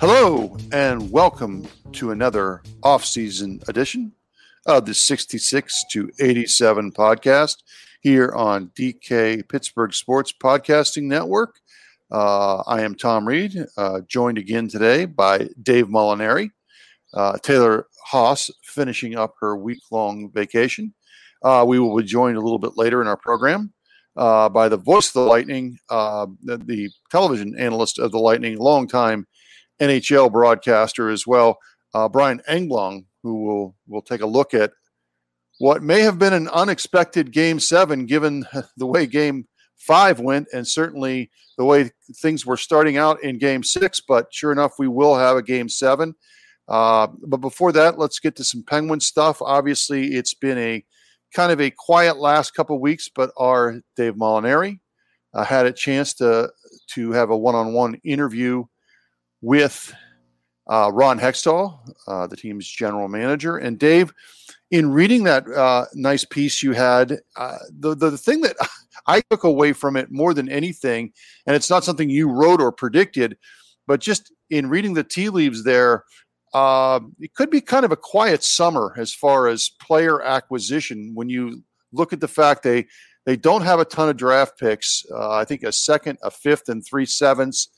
Hello, and welcome to another off-season edition of the 66 to 87 podcast here on DK Pittsburgh Sports Podcasting Network. Uh, I am Tom Reed, uh, joined again today by Dave Molinari, uh, Taylor Haas finishing up her week-long vacation. Uh, we will be joined a little bit later in our program uh, by the voice of the Lightning, uh, the, television analyst of the Lightning, longtime NHL broadcaster as well, uh, Brian Engblom, who will will take a look at what may have been an unexpected Game Seven, given the way Game Five went, and certainly the way things were starting out in Game Six. But sure enough, we will have a Game Seven. Uh, but before that, let's get to some Penguin stuff. Obviously, it's been a kind of a quiet last couple weeks, but our Dave Molinari uh, had a chance to to have a one-on-one interview with uh, Ron Hextall, uh, the team's general manager, and Dave. In reading that uh, nice piece you had, uh, the, the the thing that I took away from it more than anything, and it's not something you wrote or predicted, but just in reading the tea leaves there, uh, it could be kind of a quiet summer as far as player acquisition when you look at the fact they they don't have a ton of draft picks. Uh, I think a second, a fifth, and three sevenths.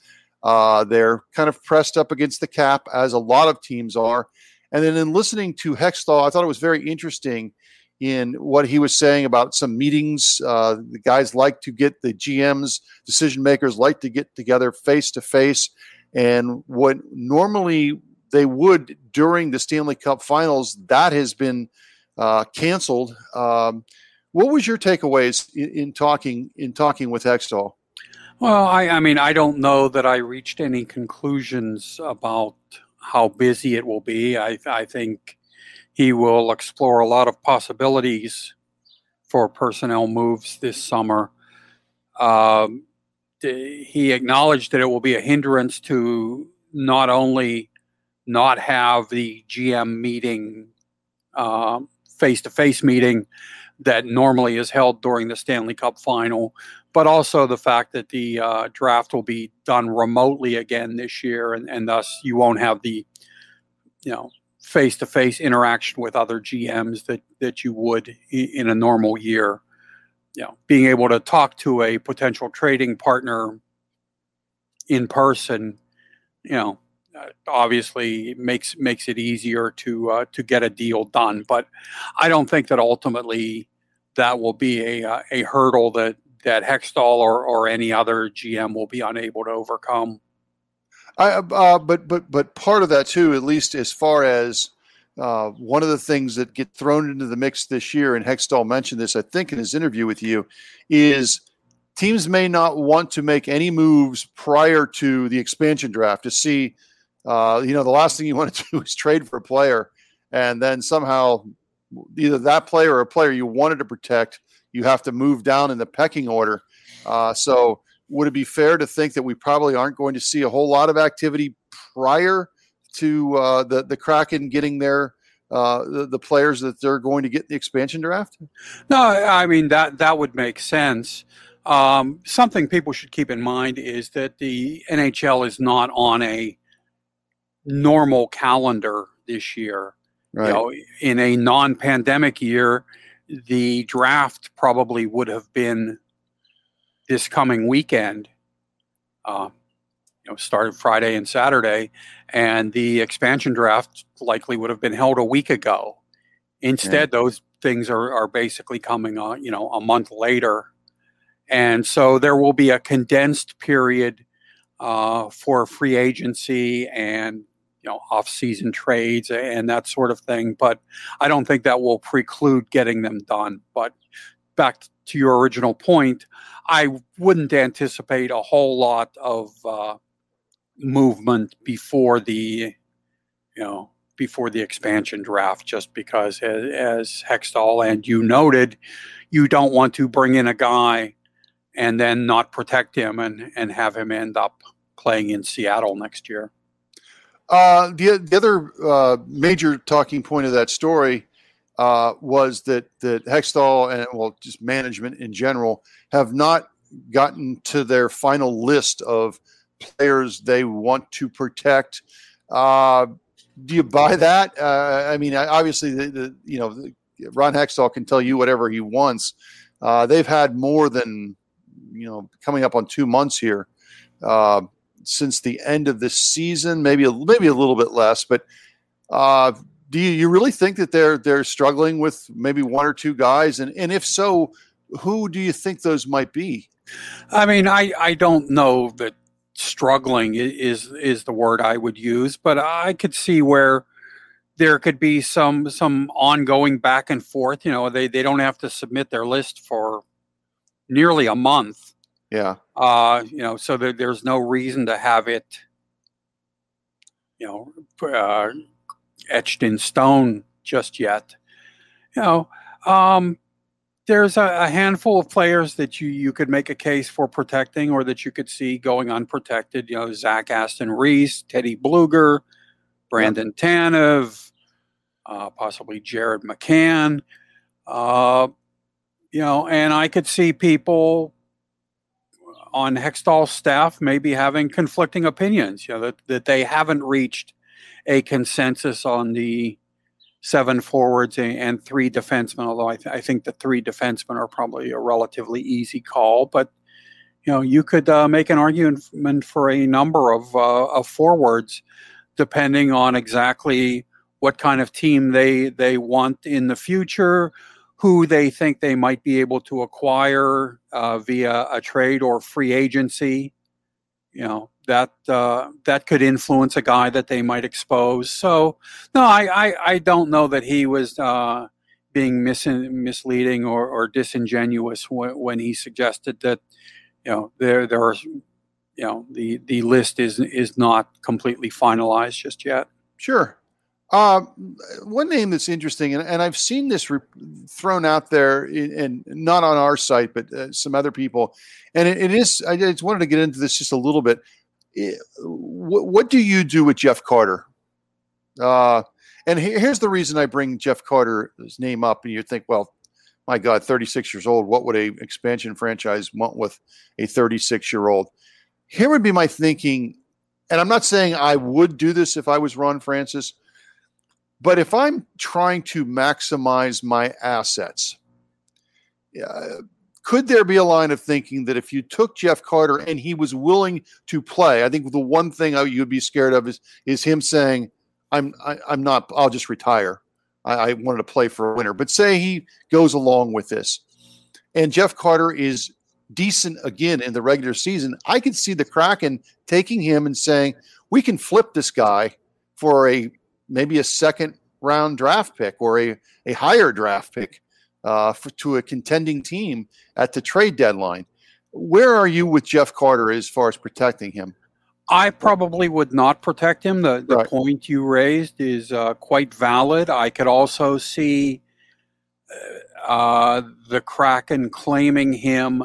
Uh, they're kind of pressed up against the cap, as a lot of teams are. And then in listening to Hextall, I thought it was very interesting in what he was saying about some meetings. Uh, the guys like to get the GMs, decision makers like to get together face to face. And what normally they would during the Stanley Cup Finals. That has been uh, canceled. Um, what was your takeaways in, in, talking in talking with Hextall? Well, I, I mean, I don't know that I reached any conclusions about how busy it will be. I, I think he will explore a lot of possibilities for personnel moves this summer. Um, he acknowledged that it will be a hindrance to not only not have the GM meeting, face to face meeting that normally is held during the Stanley Cup final, but also the fact that the uh, draft will be done remotely again this year, and, and thus you won't have the, you know, face to face interaction with other GMs that, that you would in a normal year. You know, being able to talk to a potential trading partner in person, you know, uh, obviously makes makes it easier to uh, to get a deal done. But I don't think that ultimately that will be a uh, a hurdle that that Hextall or, or any other GM will be unable to overcome. I, uh, but but but part of that too, at least as far as uh, one of the things that get thrown into the mix this year, and Hextall mentioned this, I think, in his interview with you, is teams may not want to make any moves prior to the expansion draft to see uh, you know, the last thing you want to do is trade for a player, and then somehow either that player or a player you wanted to protect, you have to move down in the pecking order. Uh, so, would it be fair to think that we probably aren't going to see a whole lot of activity prior to uh, the the Kraken getting their uh, the, the, players that they're going to get in the expansion draft? No, I mean that that would make sense. Um, something people should keep in mind is that the NHL is not on a normal calendar this year. Right. You know, in a non-pandemic year, the draft probably would have been this coming weekend. Uh, you know, started Friday and Saturday, and the expansion draft likely would have been held a week ago. Instead, yeah. those things are, are basically coming on, you know, a month later. And so there will be a condensed period uh, for free agency and you know off-season trades and that sort of thing. But I don't think that will preclude getting them done. But back to your original point, I wouldn't anticipate a whole lot of uh, movement before the you know before the expansion draft, just because as, as Hextall and you noted, you don't want to bring in a guy and then not protect him and, and have him end up playing in Seattle next year. Uh, the the other uh, major talking point of that story uh, was that that Hextall and well, just management in general have not gotten to their final list of players they want to protect. Uh, do you buy that? Uh, I mean, obviously, the, the you know the, Ron Hextall can tell you whatever he wants. Uh, they've had more than you know coming up on two months here since the end of this season. Maybe a, maybe a little bit less, but uh, do you, you really think that they're they're struggling with maybe one or two guys? And and if so, who do you think those might be? I mean, I I don't know that struggling is is the word I would use, but I could see where there could be some some ongoing back and forth. You know, they they don't have to submit their list for nearly a month. Yeah. Uh, you know, so there, there's no reason to have it, you know, uh, etched in stone just yet. You know, um, there's a, a, handful of players that you, you could make a case for protecting or that you could see going unprotected. You know, Zach Aston Reese, Teddy Bluger, Brandon Tanev, uh, possibly Jared McCann. Uh, you know, and I could see people on Hextall's staff maybe having conflicting opinions. You know, that, that they haven't reached a consensus on the seven forwards and, three defensemen. Although I, th- I, think the three defensemen are probably a relatively easy call, but you know you could uh, make an argument for a number of uh, of forwards, depending on exactly what kind of team they they want in the future, who they think they might be able to acquire uh, via a trade or free agency. You know, that uh, that could influence a guy that they might expose. So no, I I, I don't know that he was uh, being mis- misleading or, or disingenuous when, when, he suggested that you know there there are you know the the list is is not completely finalized just yet. Sure. Uh, one name that's interesting, and, and I've seen this re- thrown out there, and not on our site, but uh, some other people, and it, it is. I just wanted to get into this just a little bit what, what do you do with Jeff Carter? Uh, and here's the reason I bring Jeff Carter's name up, and you think, well, my God, 36 years old. What would a expansion franchise want with a 36 year old? Here would be my thinking, and I'm not saying I would do this if I was Ron Francis, but if I'm trying to maximize my assets, uh, could there be a line of thinking that if you took Jeff Carter and he was willing to play, I think the one thing you'd be scared of is is him saying, "I'm I, am i am not. I'll just retire. I, I wanted to play for a winner." But say he goes along with this, and Jeff Carter is decent again in the regular season. I could see the Kraken taking him and saying, "We can flip this guy for a maybe a second round draft pick or a a higher draft pick." uh, for, to a contending team at the trade deadline. Where are you with Jeff Carter as far as protecting him? I probably would not protect him. The, the right. point you raised is uh, quite valid. I could also see uh, the Kraken claiming him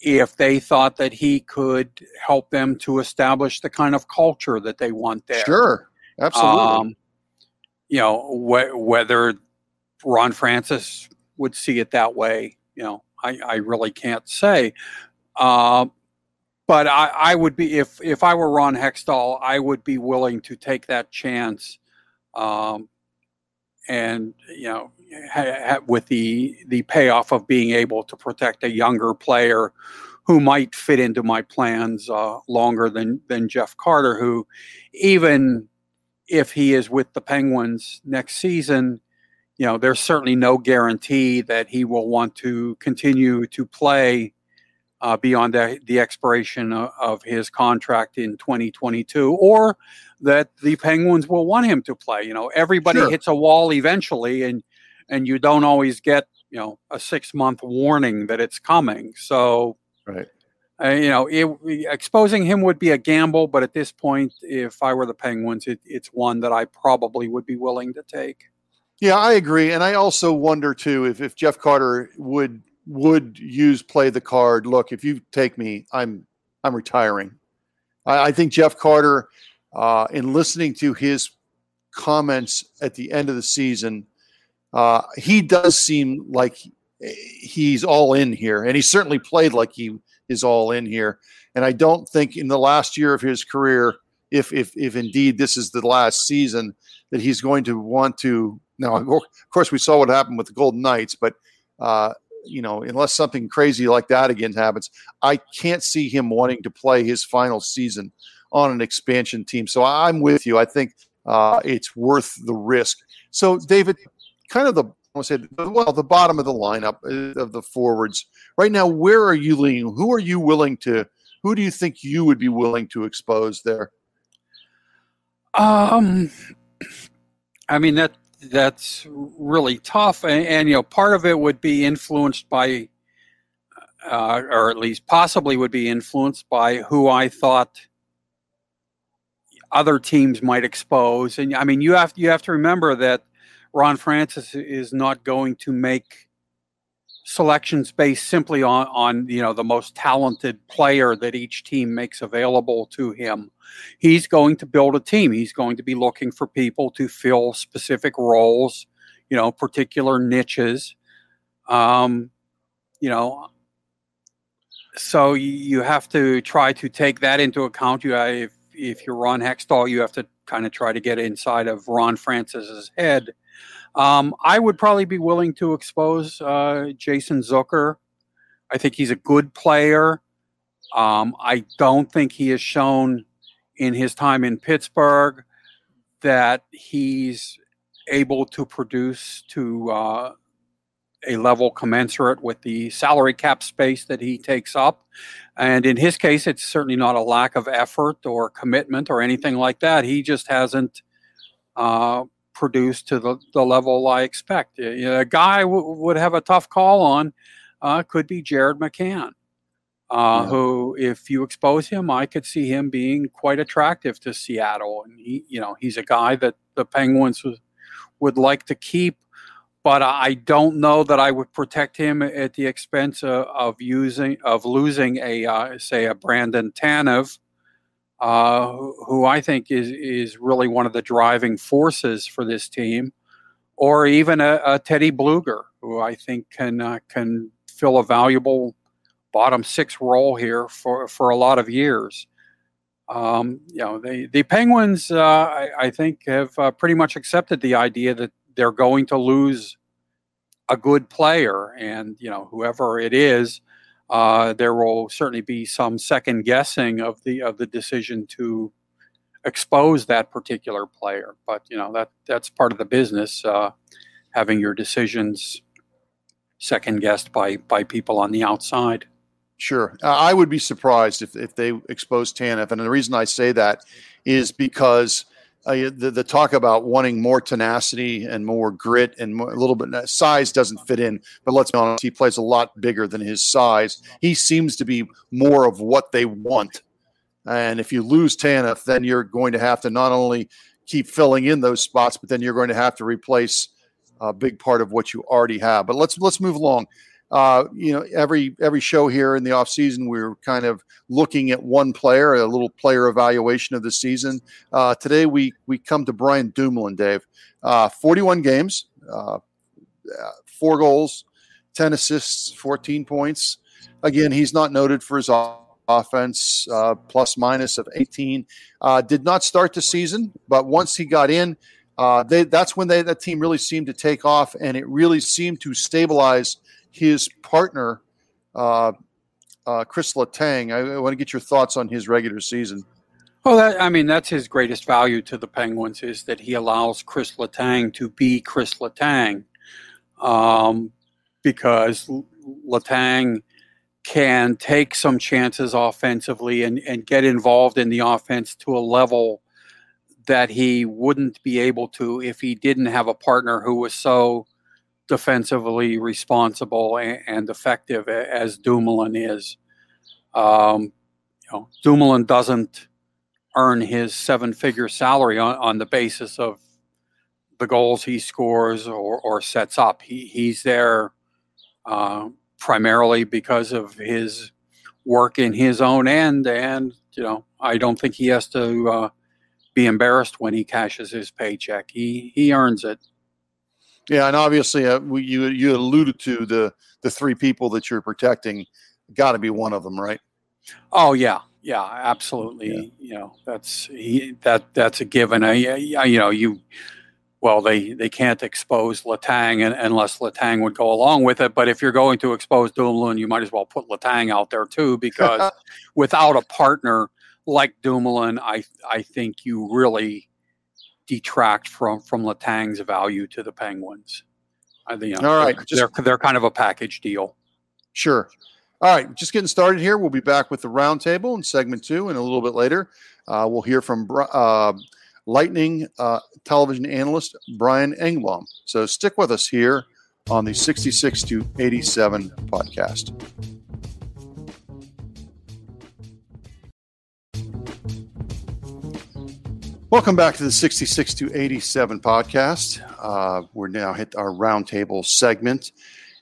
if they thought that he could help them to establish the kind of culture that they want there. Sure, absolutely. Um, you know, wh- whether Ron Francis would see it that way. You know, I, I really can't say. Uh, but I, I, would be if if I were Ron Hextall, I would be willing to take that chance, um, and you know, ha, ha, with the the payoff of being able to protect a younger player who might fit into my plans uh, longer than than Jeff Carter, who even if he is with the Penguins next season, you know, there's certainly no guarantee that he will want to continue to play uh, beyond the, the expiration of, of, his contract in 2022, or that the Penguins will want him to play. You know, everybody sure. hits a wall eventually, and and you don't always get you know a six month warning that it's coming. So, right. Uh, you know, it, exposing him would be a gamble, but at this point, if I were the Penguins, it, it's one that I probably would be willing to take. Yeah, I agree, and I also wonder too if, if Jeff Carter would would use play the card. Look, if you take me, I'm I'm retiring. I, I think Jeff Carter, uh, in listening to his comments at the end of the season, uh, he does seem like he's all in here, and he certainly played like he is all in here. And I don't think in the last year of his career, if if if indeed this is the last season, that he's going to want to. Now, of course, we saw what happened with the Golden Knights, but uh, you know, unless something crazy like that again happens, I can't see him wanting to play his final season on an expansion team. So I'm with you. I think uh, it's worth the risk. So, David, kind of the I say well, the bottom of the lineup uh, of the forwards right now. Where are you leaning? Who are you willing to? Who do you think you would be willing to expose there? Um, I mean that that's really tough, and, and, you know, part of it would be influenced by, uh, or at least possibly would be influenced by who I thought other teams might expose. And I mean, you have you have to remember that Ron Francis is not going to make selections based simply on on you know the most talented player that each team makes available to him he's going to build a team. He's going to be looking for people to fill specific roles, you know, particular niches. Um, you know, so you have to try to take that into account. You, if if you're Ron Hextall, you have to kind of try to get inside of Ron Francis's head. Um, I would probably be willing to expose uh, Jason Zucker. I think he's a good player. Um, I don't think he has shown in his time in Pittsburgh that he's able to produce to uh, a level commensurate with the salary cap space that he takes up. And in his case, it's certainly not a lack of effort or commitment or anything like that. He just hasn't uh, produced to the, the level I expect. You know, a guy w- would have a tough call on uh, could be Jared McCann uh, yeah. who, if you expose him, I could see him being quite attractive to Seattle. And he, you know, he's a guy that the Penguins would, would like to keep, but I don't know that I would protect him at the expense of, of using of losing a uh, say a Brandon Tanev. Uh, who I think is is really one of the driving forces for this team, or even a, a Teddy Bluger, who I think can uh, can fill a valuable bottom six role here for, for a lot of years. Um, you know, the, the Penguins, uh, I, I, think, have uh, pretty much accepted the idea that they're going to lose a good player. And, you know, whoever it is, uh, there will certainly be some second guessing of the of the decision to expose that particular player. But you know that that's part of the business, uh, having your decisions second guessed by by people on the outside. Sure. Uh, I would be surprised if, if they expose Tanev. And the reason I say that is because uh, the, the talk about wanting more tenacity and more grit and more, a little bit uh, size doesn't fit in. But let's be honest, he plays a lot bigger than his size. He seems to be more of what they want. And if you lose Tanev, then you're going to have to not only keep filling in those spots, but then you're going to have to replace a big part of what you already have. But let's let's move along uh, you know, every every show here in the off season, we're kind of looking at one player, a little player evaluation of the season. Uh, today, we we come to Brian Dumoulin, Dave. Uh, 41 games, uh, four goals, 10 assists, 14 points. Again, he's not noted for his offense, uh, plus minus of 18. Uh, did not start the season, but once he got in, they, that's when they, that team really seemed to take off, and it really seemed to stabilize – his partner, uh, uh, Chris Letang. I, I want to get your thoughts on his regular season. Well, that, I mean, that's his greatest value to the Penguins is that he allows Chris Letang to be Chris Letang, um, because Letang can take some chances offensively and, and get involved in the offense to a level that he wouldn't be able to if he didn't have a partner who was so defensively responsible and, effective as Dumoulin is. Um, you know, Dumoulin doesn't earn his seven-figure salary on, on the basis of the goals he scores or, or sets up. He, he's there uh, primarily because of his work in his own end, and you know, I don't think he has to uh, be embarrassed when he cashes his paycheck. He he earns it. Yeah, and obviously, uh, we, you you alluded to the the three people that you're protecting. Got to be one of them, right? Oh yeah, yeah, absolutely. Yeah. You know, that's he, that that's a given. I, I, you know, you well, they they can't expose Letang unless Letang would go along with it. But if you're going to expose Dumoulin, you might as well put Letang out there too, because without a partner like Dumoulin, I I think you really detract from from Letang's value to the Penguins. I think you know, all right, they're, just, they're, they're kind of a package deal. Sure. All right, just getting started here. We'll be back with the roundtable in segment two, and a little bit later, uh, we'll hear from uh, Lightning uh, television analyst Brian Engblom. So stick with us here on the 66 to 87 podcast. Welcome back to the 66 to 87 podcast. Uh, we're now hit our roundtable segment.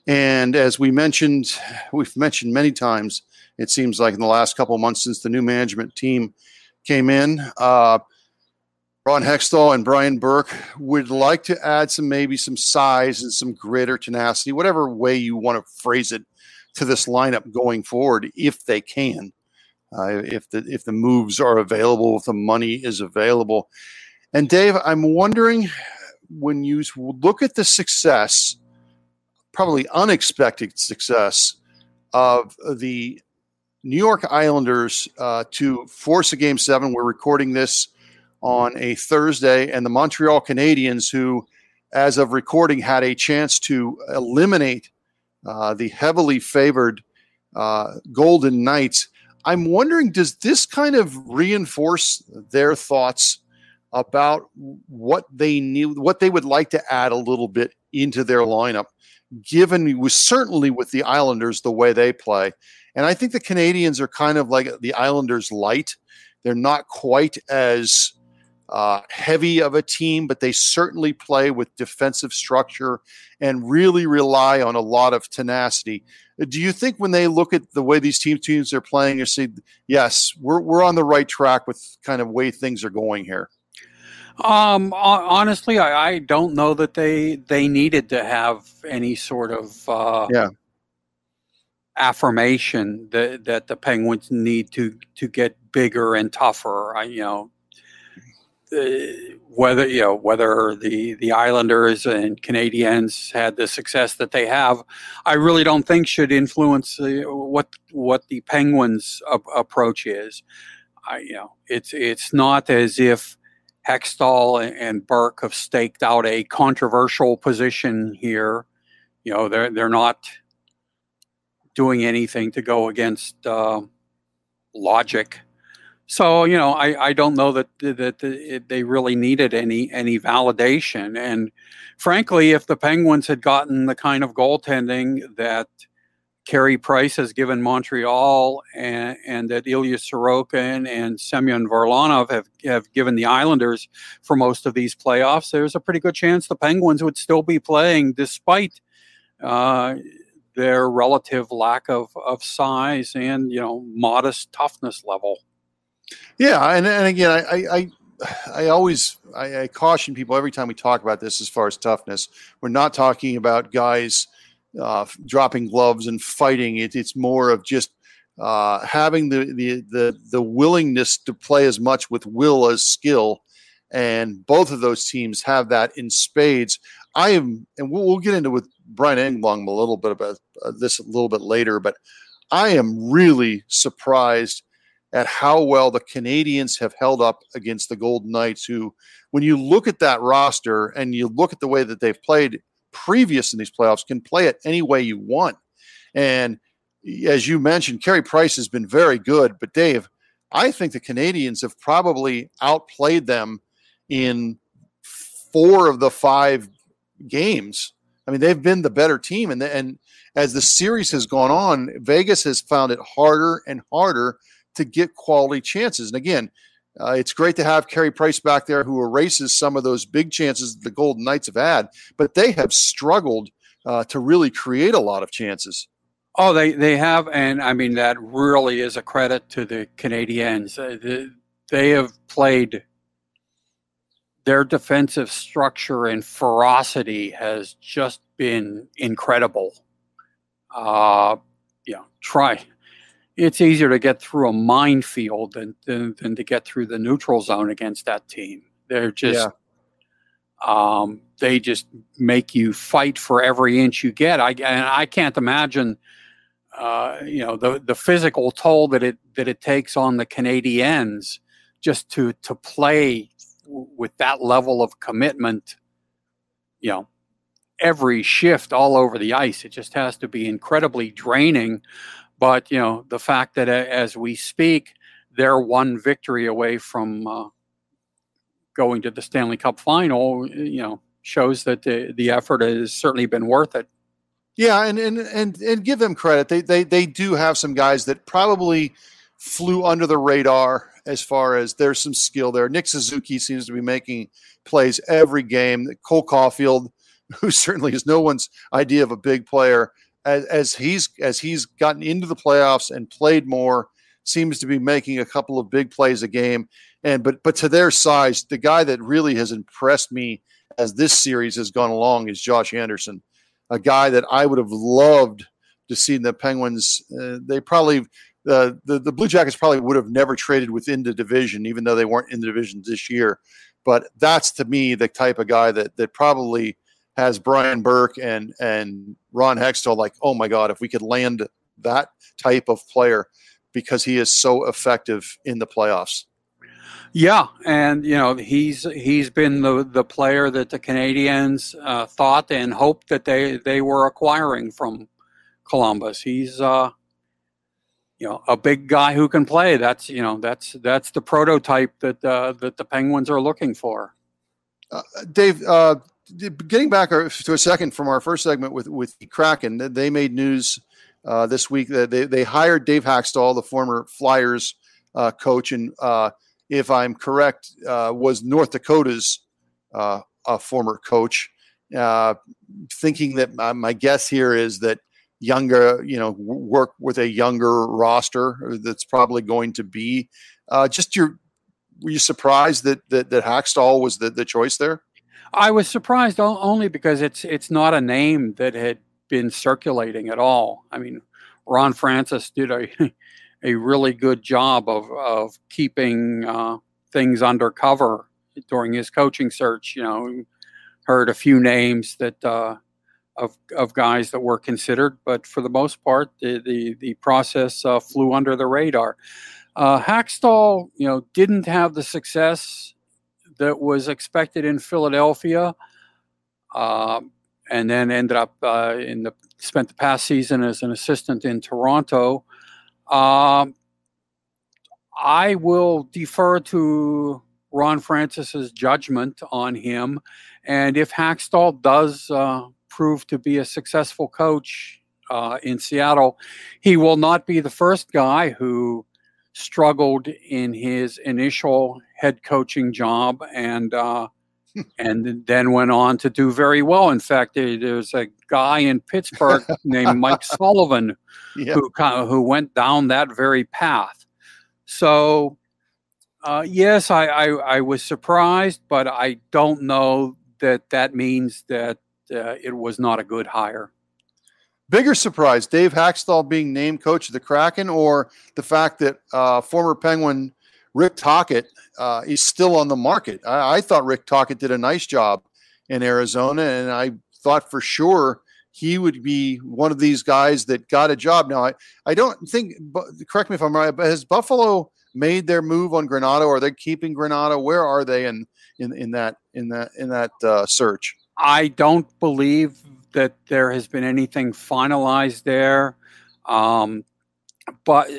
And as we mentioned, we've mentioned many times, it seems like in the last couple months since the new management team came in, uh, Ron Hextall and Brian Burke would like to add some maybe some size and some grit or tenacity, whatever way you want to phrase it, to this lineup going forward, if they can, uh, if the if the moves are available, if the money is available. And Dave, I'm wondering when you look at the success probably unexpected success of the New York Islanders uh, to force a game seven. We're recording this on a Thursday, and the Montreal Canadiens, who, as of recording, had a chance to eliminate uh, the heavily favored uh, Golden Knights. I'm wondering, does this kind of reinforce their thoughts about what they need, what they would like to add a little bit into their lineup? given was certainly with the Islanders the way they play. And I think the Canadiens are kind of like the Islanders light. They're not quite as uh, heavy of a team, but they certainly play with defensive structure and really rely on a lot of tenacity. Do you think when they look at the way these team teams are playing, you see, yes, we're, we're on the right track with kind of way things are going here? Um, honestly, I, I, don't know that they they needed to have any sort of uh, yeah affirmation that that the Penguins need to to get bigger and tougher. I, you know, whether you know whether the the Islanders and Canadiens had the success that they have, I really don't think should influence uh, what what the Penguins' approach is. I you know it's it's not as if Hextall and Burke have staked out a controversial position here. You know, they're they're not doing anything to go against uh, logic. So you know, I, I don't know that that they really needed any any validation. And frankly, if the Penguins had gotten the kind of goaltending that Carey Price has given Montreal and, and that Ilya Sorokin and Semyon Varlamov have, have given the Islanders for most of these playoffs, there's a pretty good chance the Penguins would still be playing despite uh, their relative lack of, of size and, you know, modest toughness level. Yeah. And, and again, I, I, I always I, I, caution people every time we talk about this as far as toughness. We're not talking about guys – uh, dropping gloves and fighting. It, it's more of just uh, having the, the the the willingness to play as much with will as skill, and both of those teams have that in spades. I am, and we'll, we'll get into with Brian Engblom a little bit about uh, this a little bit later, but I am really surprised at how well the Canadiens have held up against the Golden Knights, who, when you look at that roster and you look at the way that they've played, previous in these playoffs can play it any way you want. And as you mentioned, Carey Price has been very good. But Dave, I think the Canadiens have probably outplayed them in four of the five games. I mean, they've been the better team, and and as the series has gone on, Vegas has found it harder and harder to get quality chances. And again, uh, it's great to have Carey Price back there who erases some of those big chances the Golden Knights have had, but they have struggled uh, to really create a lot of chances. Oh, they, they have, and I mean that really is a credit to the Canadiens. Uh, they have played their defensive structure and ferocity has just been incredible. Uh, know, try it's easier to get through a minefield than, than, than to get through the neutral zone against that team. They're just, yeah. um, they just make you fight for every inch you get. I and I can't imagine, uh, you know, the the physical toll that it that it takes on the Canadiens just to to play with that level of commitment. You know, every shift all over the ice. It just has to be incredibly draining. But you know, the fact that as we speak, they're one victory away from uh, going to the Stanley Cup final. You know, shows that the the effort has certainly been worth it. Yeah, and and and and give them credit. They they they do have some guys that probably flew under the radar as far as there's some skill there. Nick Suzuki seems to be making plays every game. Cole Caufield who certainly is no one's idea of a big player, as, as he's as he's gotten into the playoffs and played more, seems to be making a couple of big plays a game. And but but to their size, the guy that really has impressed me as this series has gone along is Josh Anderson, a guy that I would have loved to see in the Penguins. Uh, they probably uh, the the Blue Jackets probably would have never traded within the division, even though they weren't in the division this year. But that's to me the type of guy that that probably has Brian Burke and and Ron Hextall like, oh my God, if we could land that type of player because he is so effective in the playoffs. Yeah, and you know he's he's been the the player that the Canadiens uh, thought and hoped that they they were acquiring from Columbus. He's uh, you know a big guy who can play. That's you know that's that's the prototype that uh, that the Penguins are looking for. Uh, Dave, uh, getting back to a second from our first segment with with Kraken, they made news uh, this week that they, they hired Dave Hakstol, the former Flyers uh, coach, and uh, if I'm correct, uh, was North Dakota's uh, former coach. Uh, thinking that my, my, guess here is that younger, you know, work with a younger roster that's probably going to be just your. Were you surprised that that, that Hakstol was the, the choice there? I was surprised only because it's it's not a name that had been circulating at all. I mean, Ron Francis did a a really good job of of keeping uh, things undercover during his coaching search. You know, heard a few names that uh, of of guys that were considered, but for the most part, the the, the process uh, flew under the radar. Uh, Hakstol, you know, didn't have the success that was expected in Philadelphia, uh, and then ended up uh, in the spent the past season as an assistant in Toronto. Um, I will defer to Ron Francis's judgment on him, and if Hakstol does uh, prove to be a successful coach uh, in Seattle, he will not be the first guy who struggled in his initial head coaching job and uh, and then went on to do very well. In fact, there's a guy in Pittsburgh named Mike Sullivan who who went down that very path. So, uh, yes, I, I, I was surprised, but I don't know that that means that uh, it was not a good hire. Bigger surprise, Dave Hakstol being named coach of the Kraken, or the fact that uh, former Penguin Rick Tocchet uh, is still on the market. I, I, thought Rick Tocchet did a nice job in Arizona, and I thought for sure he would be one of these guys that got a job. Now, I, I don't think, correct me if I'm right, but has Buffalo made their move on Granato? Are they keeping Granato? Where are they in in, in that in that in that uh, search? I don't believe that there has been anything finalized there. Um, but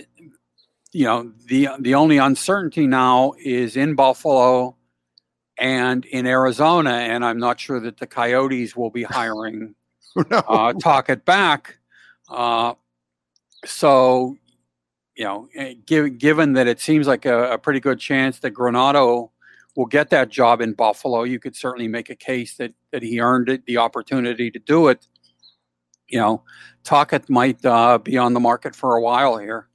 you know the the only uncertainty now is in Buffalo and in Arizona, and I'm not sure that the Coyotes will be hiring no. uh, Tocchet back. Uh, so, you know, eh, given given that it seems like a, a, pretty good chance that Granato will get that job in Buffalo, you could certainly make a case that that he earned it, the opportunity to do it. You know, Tocchet might uh, be on the market for a while here.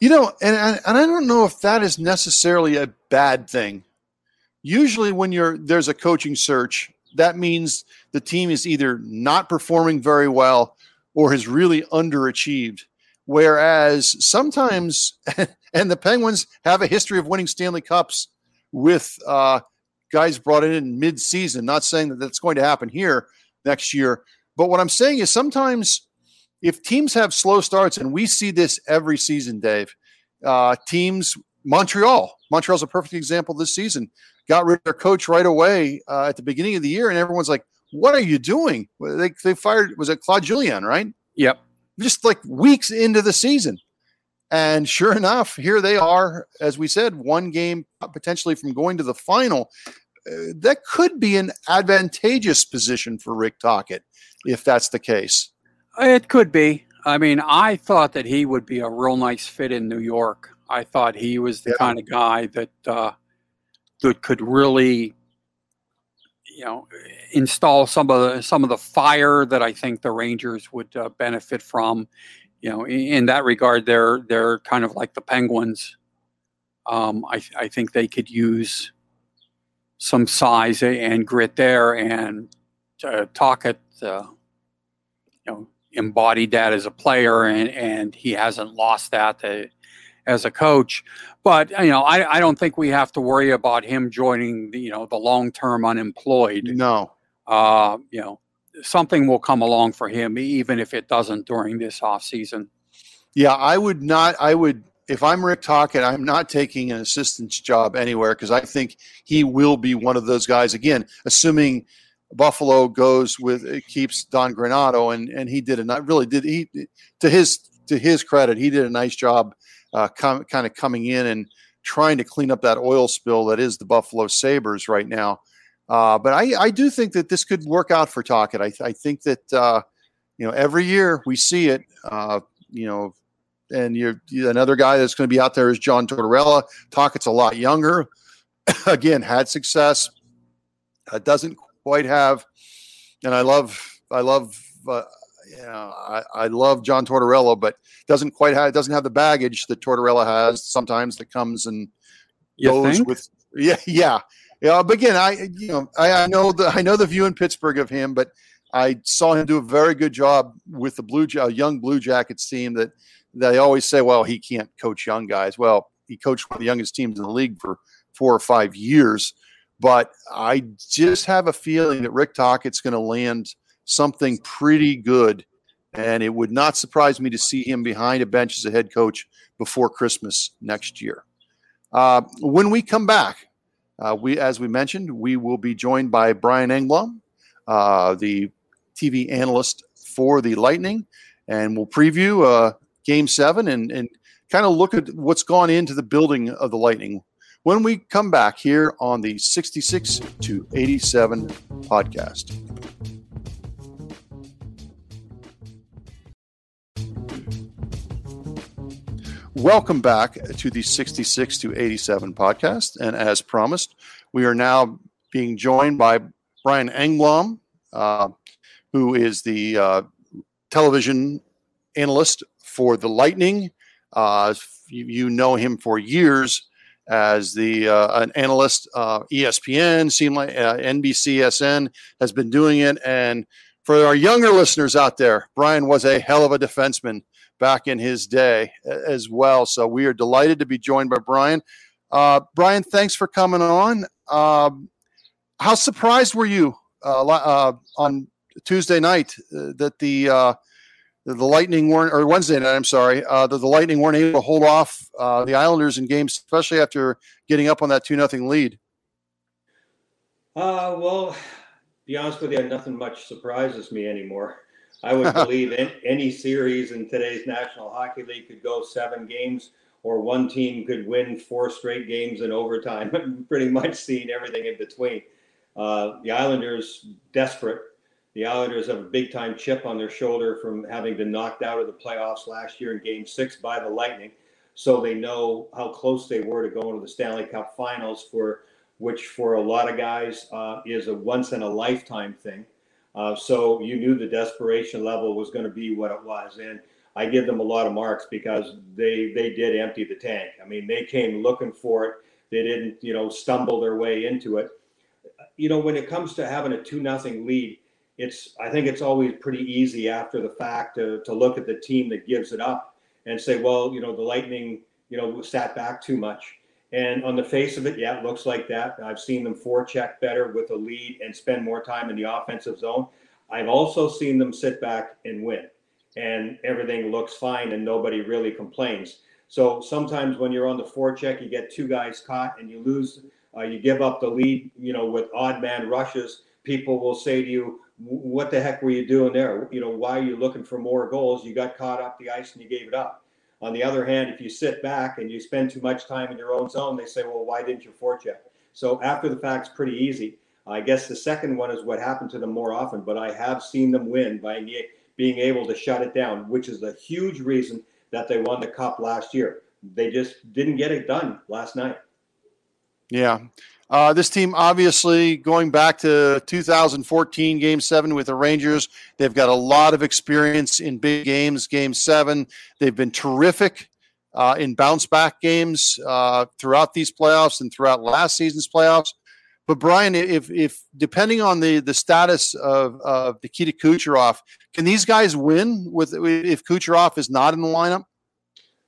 You know, and and I don't know if that is necessarily a bad thing. Usually, when you're there's a coaching search, that means the team is either not performing very well or has really underachieved. Whereas sometimes, and the Penguins have a history of winning Stanley Cups with uh, guys brought in in mid-season. Not saying that that's going to happen here next year, but what I'm saying is sometimes if teams have slow starts, and we see this every season, Dave, uh, teams Montreal, Montreal's a perfect example this season. Got rid of their coach right away uh, at the beginning of the year, and everyone's like, "What are you doing?" They they fired was it Claude Julien, right? Yep. Just like weeks into the season, and sure enough, here they are, as we said, one game potentially from going to the final. Uh, that could be an advantageous position for Rick Tocchet if that's the case. It could be. I mean, I thought that he would be a real nice fit in New York. I thought he was the yeah. kind of guy that uh, that could really, you know, install some of the some of the fire that I think the Rangers would uh, benefit from. You know, in, in, that regard, they're they're kind of like the Penguins. Um, I, I think they could use some size and grit there, and uh, Tocchet, uh, you know, embodied that as a player, and and he hasn't lost that to, as a coach. But you know, I, I don't think we have to worry about him joining the you know the long term unemployed. No, uh, you know, something will come along for him, even if it doesn't during this off season. Yeah, I would not. I would if I'm Rick Tocchet, I'm not taking an assistant's job anywhere because I think he will be one of those guys. Again, assuming Buffalo goes with it keeps Don Granato, and and he did a not really did he to his to his credit, he did a nice job, uh, com, kind of coming in and trying to clean up that oil spill that is the Buffalo Sabres right now. Uh, but I, I do think that this could work out for Tocchet. I, I think that uh, you know every year we see it. Uh, you know, and you're, another guy that's going to be out there is John Tortorella. Tocchet's a lot younger. Again, had success. Doesn't quite have. And I love, I love, uh, you know, I, I love John Tortorella, but doesn't quite have, doesn't have the baggage that Tortorella has sometimes that comes and you goes think? with, yeah, yeah. Yeah, but again, I you know I, I know the I know the view in Pittsburgh of him, but I saw him do a very good job with the Blue a young Blue Jackets team that they always say, well, he can't coach young guys. Well, he coached one of the youngest teams in the league for four or five years. But I just have a feeling that Rick Tocchet's going to land something pretty good. And it would not surprise me to see him behind a bench as a head coach before Christmas next year. Uh, when we come back, uh, we, as we mentioned, we will be joined by Brian Engblom, uh, the TV analyst for the Lightning, and we'll preview uh, Game Seven and, and kind of look at what's gone into the building of the Lightning when we come back here on the 66 to 87 podcast. Welcome back to the 66 to 87 podcast. And as promised, we are now being joined by Brian Engblom, uh, who is the uh, television analyst for the Lightning. Uh, you, you, know him for years as the uh, an analyst. Uh, ESPN, seemed like uh, NBCSN has been doing it. And for our younger listeners out there, Brian was a hell of a defenseman back in his day as well. So we are delighted to be joined by Brian. Uh, Brian, thanks for coming on. Um, how surprised were you uh, uh, on Tuesday night uh, that the uh, the Lightning weren't, or Wednesday night, I'm sorry, uh, the, the Lightning weren't able to hold off uh, the Islanders in games, especially after getting up on that 2 nothing lead? Uh, well, be honest with you, nothing much surprises me anymore. I would believe in, any series in today's National Hockey League could go seven games, or one team could win four straight games in overtime. Pretty much seeing everything in between. Uh, the Islanders desperate the Islanders have a big time chip on their shoulder from having been knocked out of the playoffs last year in game six by the Lightning. So they know how close they were to going to the Stanley Cup finals, for which for a lot of guys uh, is a once in a lifetime thing. Uh, so you knew the desperation level was going to be what it was. And I give them a lot of marks because they they did empty the tank. I mean, they came looking for it. They didn't, you know, stumble their way into it. You know, when it comes to having a two nothing lead, it's I think it's always pretty easy after the fact to, to look at the team that gives it up and say, well, you know, the Lightning, you know, sat back too much. And on the face of it, yeah, it looks like that. I've seen them forecheck better with a lead and spend more time in the offensive zone. I've also seen them sit back and win, and everything looks fine and nobody really complains. So sometimes when you're on the forecheck, you get two guys caught and you lose, uh, you give up the lead, you know, with odd man rushes. People will say to you, "What the heck were you doing there? You know, why are you looking for more goals? You got caught up the ice and you gave it up." On the other hand, if you sit back and you spend too much time in your own zone, they say, "Well, why didn't you forecheck?" So after the fact's pretty easy. I guess the second one is what happened to them more often, but I have seen them win by being able to shut it down, which is the huge reason that they won the cup last year. They just didn't get it done last night. Yeah. Uh, this team, obviously, going back to 2014 Game Seven with the Rangers, they've got a lot of experience in big games. Game Seven, they've been terrific uh, in bounce back games uh, throughout these playoffs and throughout last season's playoffs. But Brian, if if depending on the the status of of Nikita Kucherov, can these guys win with if Kucherov is not in the lineup?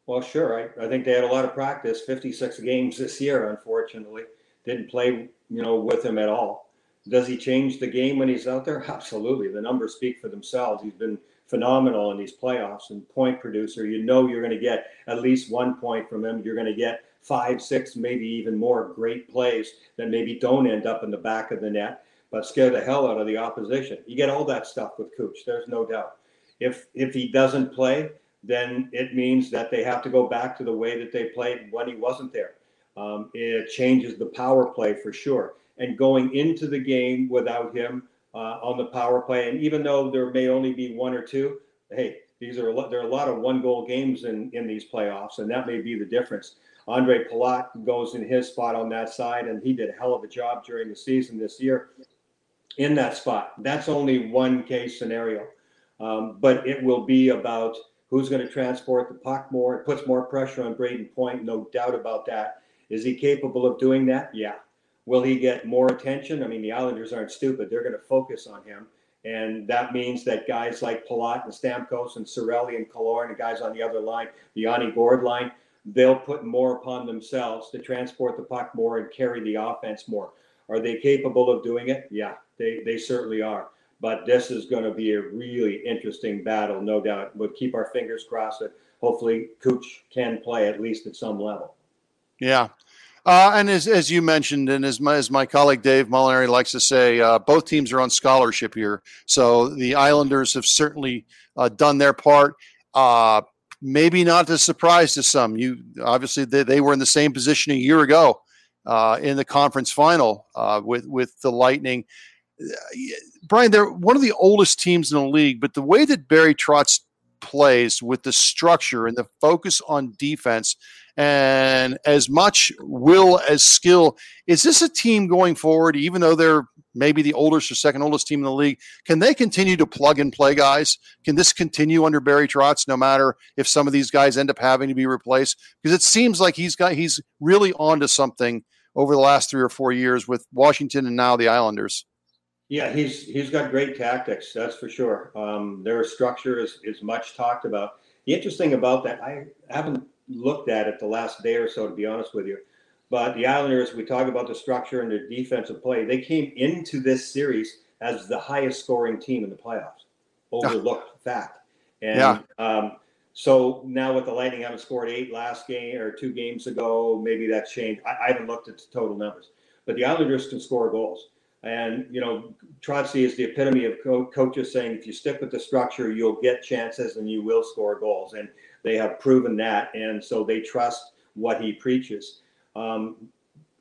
Well, sure. I, I think they had a lot of practice. Fifty six games this year, unfortunately, didn't play you know with him at all. Does he change the game when he's out there? Absolutely. The numbers speak for themselves. He's been phenomenal in these playoffs and point producer. You know you're going to get at least one point from him. You're going to get five, six, maybe even more great plays that maybe don't end up in the back of the net, but scare the hell out of the opposition. You get all that stuff with Cooch. There's no doubt. If if he doesn't play, then it means that they have to go back to the way that they played when he wasn't there. Um, it changes the power play for sure. And going into the game without him uh, on the power play, and even though there may only be one or two, hey, these are a lot, there are a lot of one goal games in in these playoffs, and that may be the difference. Andre Palat goes in his spot on that side, and he did a hell of a job during the season this year in that spot. That's only one case scenario, um, but it will be about who's going to transport the puck more. It puts more pressure on Brayden Point, no doubt about that. Is he capable of doing that? Yeah. Will he get more attention? I mean, the Islanders aren't stupid. They're going to focus on him. And that means that guys like Palat and Stamkos and Cirelli and Killorn and the guys on the other line, the Yanni Gourde line, they'll put more upon themselves to transport the puck more and carry the offense more. Are they capable of doing it? Yeah, they, they certainly are. But this is going to be a really interesting battle, no doubt. We'll keep our fingers crossed that hopefully Cooch can play at least at some level. Yeah. Uh, and as, as you mentioned, and as my, as my colleague Dave Molinari likes to say, uh, both teams are on scholarship here. So the Islanders have certainly uh, done their part. Uh, maybe not a surprise to some. You obviously they, they were in the same position a year ago uh, in the conference final uh, with with the Lightning. Brian, they're one of the oldest teams in the league, but the way that Barry Trotz plays with the structure and the focus on defense and as much will as skill, is this a team going forward, even though they're maybe the oldest or second oldest team in the league. Can they continue to plug and play guys? Can this continue under Barry Trotz, no matter if some of these guys end up having to be replaced? Because it seems like he's got he's really onto something over the last three or four years with Washington and now the Islanders. Yeah, he's he's got great tactics, that's for sure. Um, their structure is is much talked about. The interesting about that, I haven't looked at it the last day or so, to be honest with you. But the Islanders, we talk about the structure and their defensive play. They came into this series as the highest scoring team in the playoffs. Overlooked fact. And yeah. um, so now with the Lightning having scored eight last game or two games ago, maybe that's changed. I, I haven't looked at the total numbers, but the Islanders can score goals. And you know, Trotzy is the epitome of co- coaches saying if you stick with the structure, you'll get chances and you will score goals. And they have proven that, and so they trust what he preaches. Um,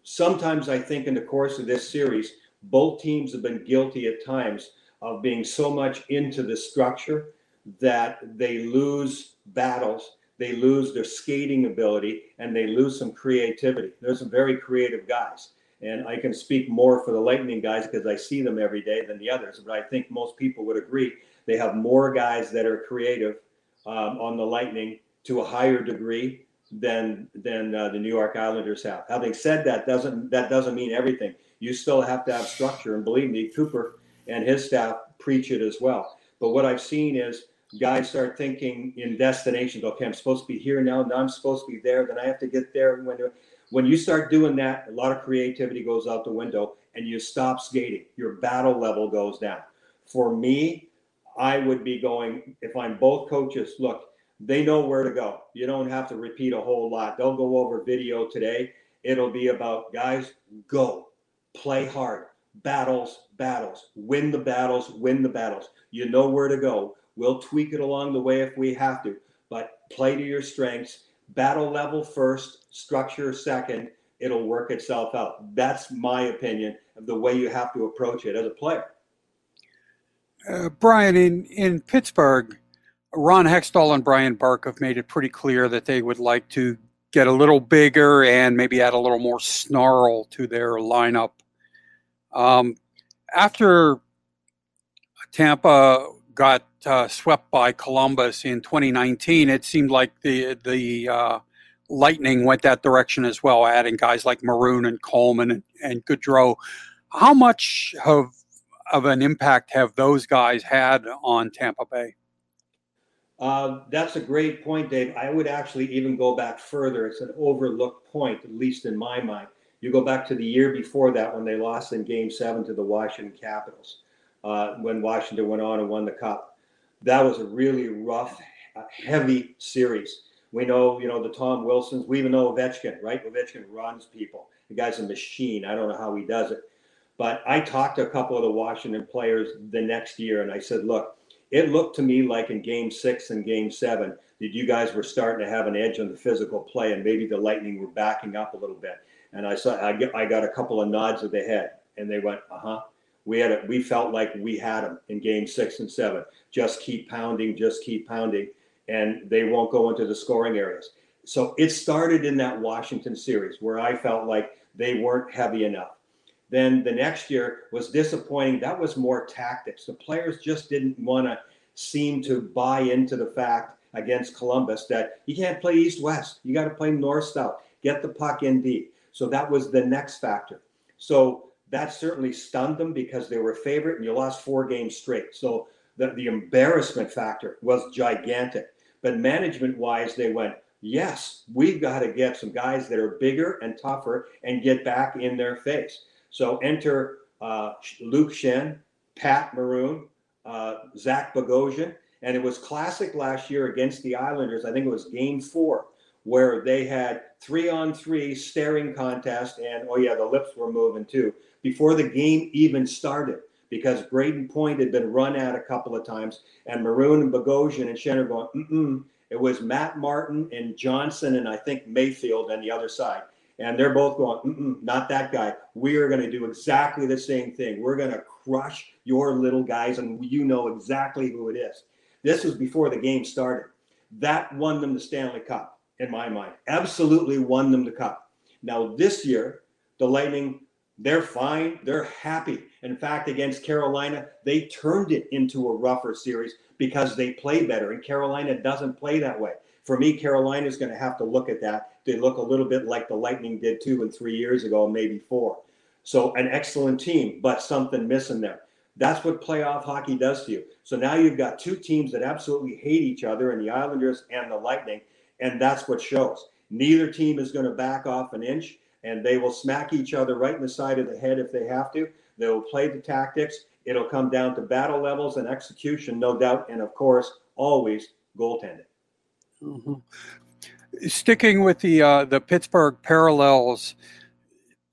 sometimes I think in the course of this series, both teams have been guilty at times of being so much into the structure that they lose battles, they lose their skating ability, and they lose some creativity. There's some very creative guys. And I can speak more for the Lightning guys because I see them every day than the others. But I think most people would agree they have more guys that are creative um, on the Lightning to a higher degree than than uh, the New York Islanders have. Having said that, doesn't that doesn't mean everything. You still have to have structure, and believe me, Cooper and his staff preach it as well. But what I've seen is guys start thinking in destinations. Okay, I'm supposed to be here now. Now I'm supposed to be there. Then I have to get there. When when you start doing that, a lot of creativity goes out the window, and you stop skating. Your battle level goes down. For me, I would be going if I'm both coaches. Look, they know where to go. You don't have to repeat a whole lot. They'll go over video today. It'll be about guys go, play hard, battles, battles, win the battles, win the battles. You know where to go We'll tweak it along the way if we have to, but play to your strengths. Battle level first, structure second. It'll work itself out. That's my opinion of the way you have to approach it as a player. Uh, Brian, in, in Pittsburgh, Ron Hextall and Brian Burke have made it pretty clear that they would like to get a little bigger and maybe add a little more snarl to their lineup. Um, after Tampa got uh, swept by Columbus in 2019, it seemed like the the uh, Lightning went that direction as well, adding guys like Maroon and Coleman and, and Goodrow. How much of of an impact have those guys had on Tampa Bay? Uh, that's a great point, Dave. I would actually even go back further. It's an overlooked point, at least in my mind. You go back to the year before that when they lost in Game Seven to the Washington Capitals, uh, when Washington went on and won the Cup that was a really rough, uh, heavy series. We know, you know, the Tom Wilsons. We even know Ovechkin, right? Ovechkin runs people. The guy's a machine. I don't know how he does it. But I talked to a couple of the Washington players the next year, and I said, look, it looked to me like in game six and game seven that you guys were starting to have an edge on the physical play, and maybe the Lightning were backing up a little bit. And I saw I, get, I got a couple of nods of the head, and they went, uh huh. We had it. We felt like we had them in game six and seven. Just keep pounding, just keep pounding, and they won't go into the scoring areas. So it started in that Washington series where I felt like they weren't heavy enough. Then the next year was disappointing. That was more tactics. The players just didn't want to seem to buy into the fact against Columbus that you can't play east west. You got to play north south. Get the puck in deep. So that was the next factor. So that certainly stunned them because they were favorite and you lost four games straight. So the, the embarrassment factor was gigantic. But management wise, they went, yes, we've got to get some guys that are bigger and tougher and get back in their face. So enter uh, Luke Schenn, Pat Maroon, uh, Zach Bogosian. And it was classic last year against the Islanders. I think it was game four, where they had three on three staring contest. And oh, yeah, the lips were moving too before the game even started because Brayden Point had been run at a couple of times, and Maroon and Bogosian and Schenn going, mm It was Matt Martin and Johnson and I think Mayfield on the other side. And they're both going, not that guy. We are going to do exactly the same thing. We're going to crush your little guys, and you know exactly who it is. This was before the game started. That won them the Stanley Cup, in my mind. Absolutely won them the cup. Now, this year, the Lightning they're fine. They're happy. In fact, against Carolina, they turned it into a rougher series because they play better. And Carolina doesn't play that way. For me, Carolina is going to have to look at that. They look a little bit like the Lightning did two and three years ago, maybe four. So, an excellent team, but something missing there. That's what playoff hockey does to you. So now you've got two teams that absolutely hate each other, and the Islanders and the Lightning, and that's what shows. Neither team is going to back off an inch and they will smack each other right in the side of the head if they have to. They will play the tactics. It'll come down to battle levels and execution, no doubt, and of course, always goaltending. Mm-hmm. Sticking with the uh, the Pittsburgh parallels,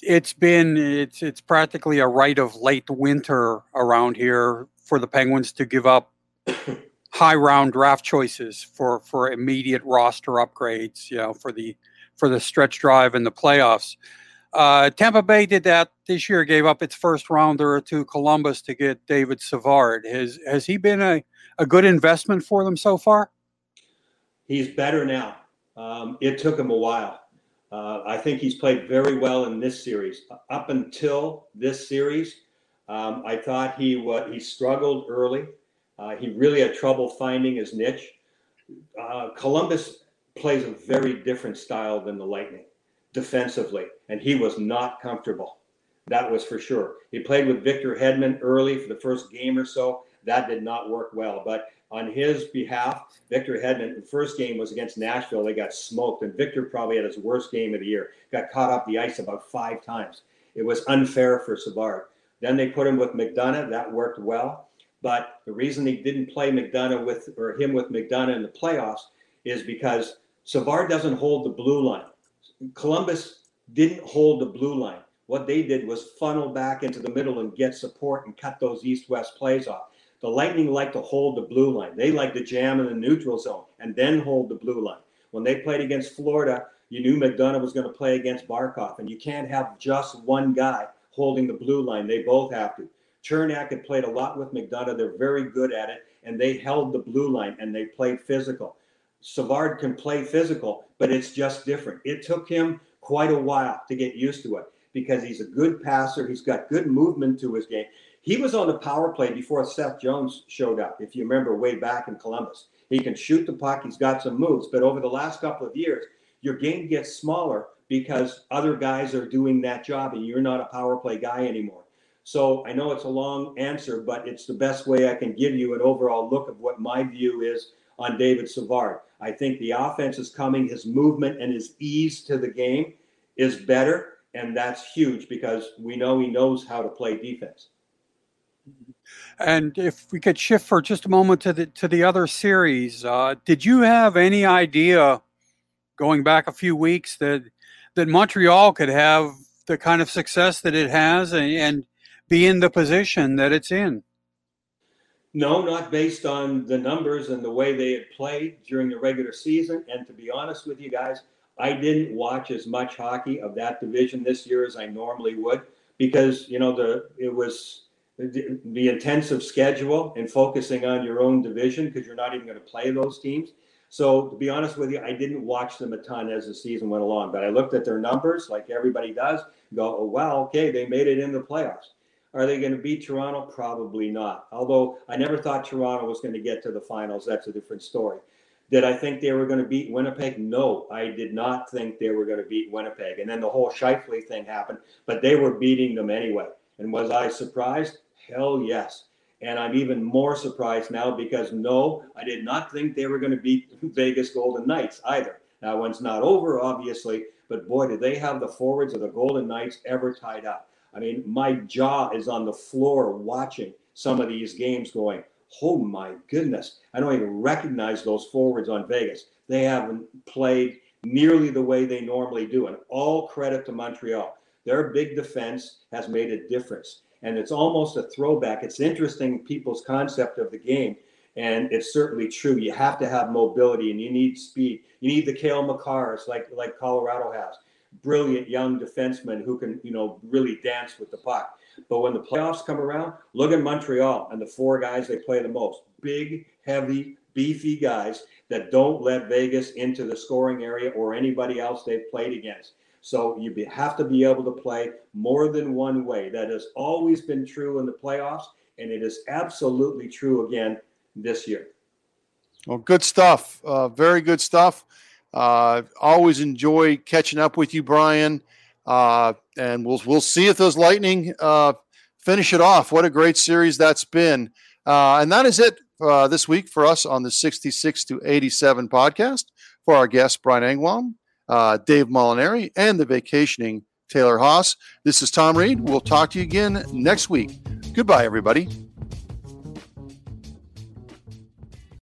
it's been it's it's practically a rite of late winter around here for the Penguins to give up high round draft choices for for immediate roster upgrades. You know, for the for the stretch drive in the playoffs. Uh, Tampa Bay did that this year, gave up its first rounder to Columbus to get David Savard. Has has he been a, a good investment for them so far? He's better now. Um, it took him a while. Uh, I think he's played very well in this series. Up until this series, um, I thought he was, he struggled early. Uh, he really had trouble finding his niche. Uh, Columbus plays a very different style than the Lightning defensively, and he was not comfortable. That was for sure. He played with Victor Hedman early for the first game or so. That did not work well. But on his behalf, Victor Hedman, the first game was against Nashville. They got smoked, and Victor probably had his worst game of the year. Got caught off the ice about five times. It was unfair for Savard. Then they put him with McDonagh. That worked well. But the reason he didn't play McDonagh with or him with McDonagh in the playoffs is because Savard doesn't hold the blue line. Columbus didn't hold the blue line. What they did was funnel back into the middle and get support and cut those east-west plays off. The Lightning like to hold the blue line. They like to jam in the neutral zone and then hold the blue line. When they played against Florida, you knew McDonagh was going to play against Barkov, and you can't have just one guy holding the blue line. They both have to. Cernak had played a lot with McDonagh. They're very good at it, and they held the blue line and they played physical. Savard can play physical, but it's just different. It took him quite a while to get used to it because he's a good passer. He's got good movement to his game. He was on the power play before Seth Jones showed up, if you remember way back in Columbus. He can shoot the puck, he's got some moves, but over the last couple of years, your game gets smaller because other guys are doing that job and you're not a power play guy anymore. So I know it's a long answer, but it's the best way I can give you an overall look of what my view is on David Savard. I think the offense is coming, his movement and his ease to the game is better, and that's huge because we know he knows how to play defense. And if we could shift for just a moment to the to the other series, uh, did you have any idea going back a few weeks that that Montreal could have the kind of success that it has and, and be in the position that it's in? No, not based on the numbers and the way they had played during the regular season. And to be honest with you guys, I didn't watch as much hockey of that division this year as I normally would because you know the it was the, the intensive schedule and focusing on your own division because you're not even going to play those teams. So to be honest with you, I didn't watch them a ton as the season went along, but I looked at their numbers like everybody does. Go, oh wow, okay, they made it in the playoffs. Are they going to beat Toronto? Probably not. Although I never thought Toronto was going to get to the finals. That's a different story. Did I think they were going to beat Winnipeg? No, I did not think they were going to beat Winnipeg. And then the whole Scheifele thing happened, but they were beating them anyway. And was I surprised? Hell yes. And I'm even more surprised now because no, I did not think they were going to beat Vegas Golden Knights either. Now, one's not over, obviously, but boy, did they have the forwards of the Golden Knights ever tied up. I mean, my jaw is on the floor watching some of these games going, oh my goodness, I don't even recognize those forwards on Vegas. They haven't played nearly the way they normally do. And all credit to Montreal. Their big defense has made a difference and it's almost a throwback. It's interesting people's concept of the game, and it's certainly true. You have to have mobility, and you need speed. You need the Cale Makars like like Colorado has, brilliant young defensemen who can you know really dance with the puck. But when the playoffs come around, look at Montreal and the four guys they play the most: big, heavy, beefy guys that don't let Vegas into the scoring area or anybody else they've played against. So you have to be able to play more than one way. That has always been true in the playoffs, and it is absolutely true again this year. Well, good stuff. Uh, very good stuff. Uh, always enjoy catching up with you, Brian. Uh, and we'll we'll see if those Lightning uh, finish it off. What a great series that's been. Uh, and that is it uh, this week for us on the 66 to 87 podcast. For our guest, Brian Engblom, uh, Dave Molinari, and the vacationing Taylor Haas. This is Tom Reed. We'll talk to you again next week. Goodbye, everybody.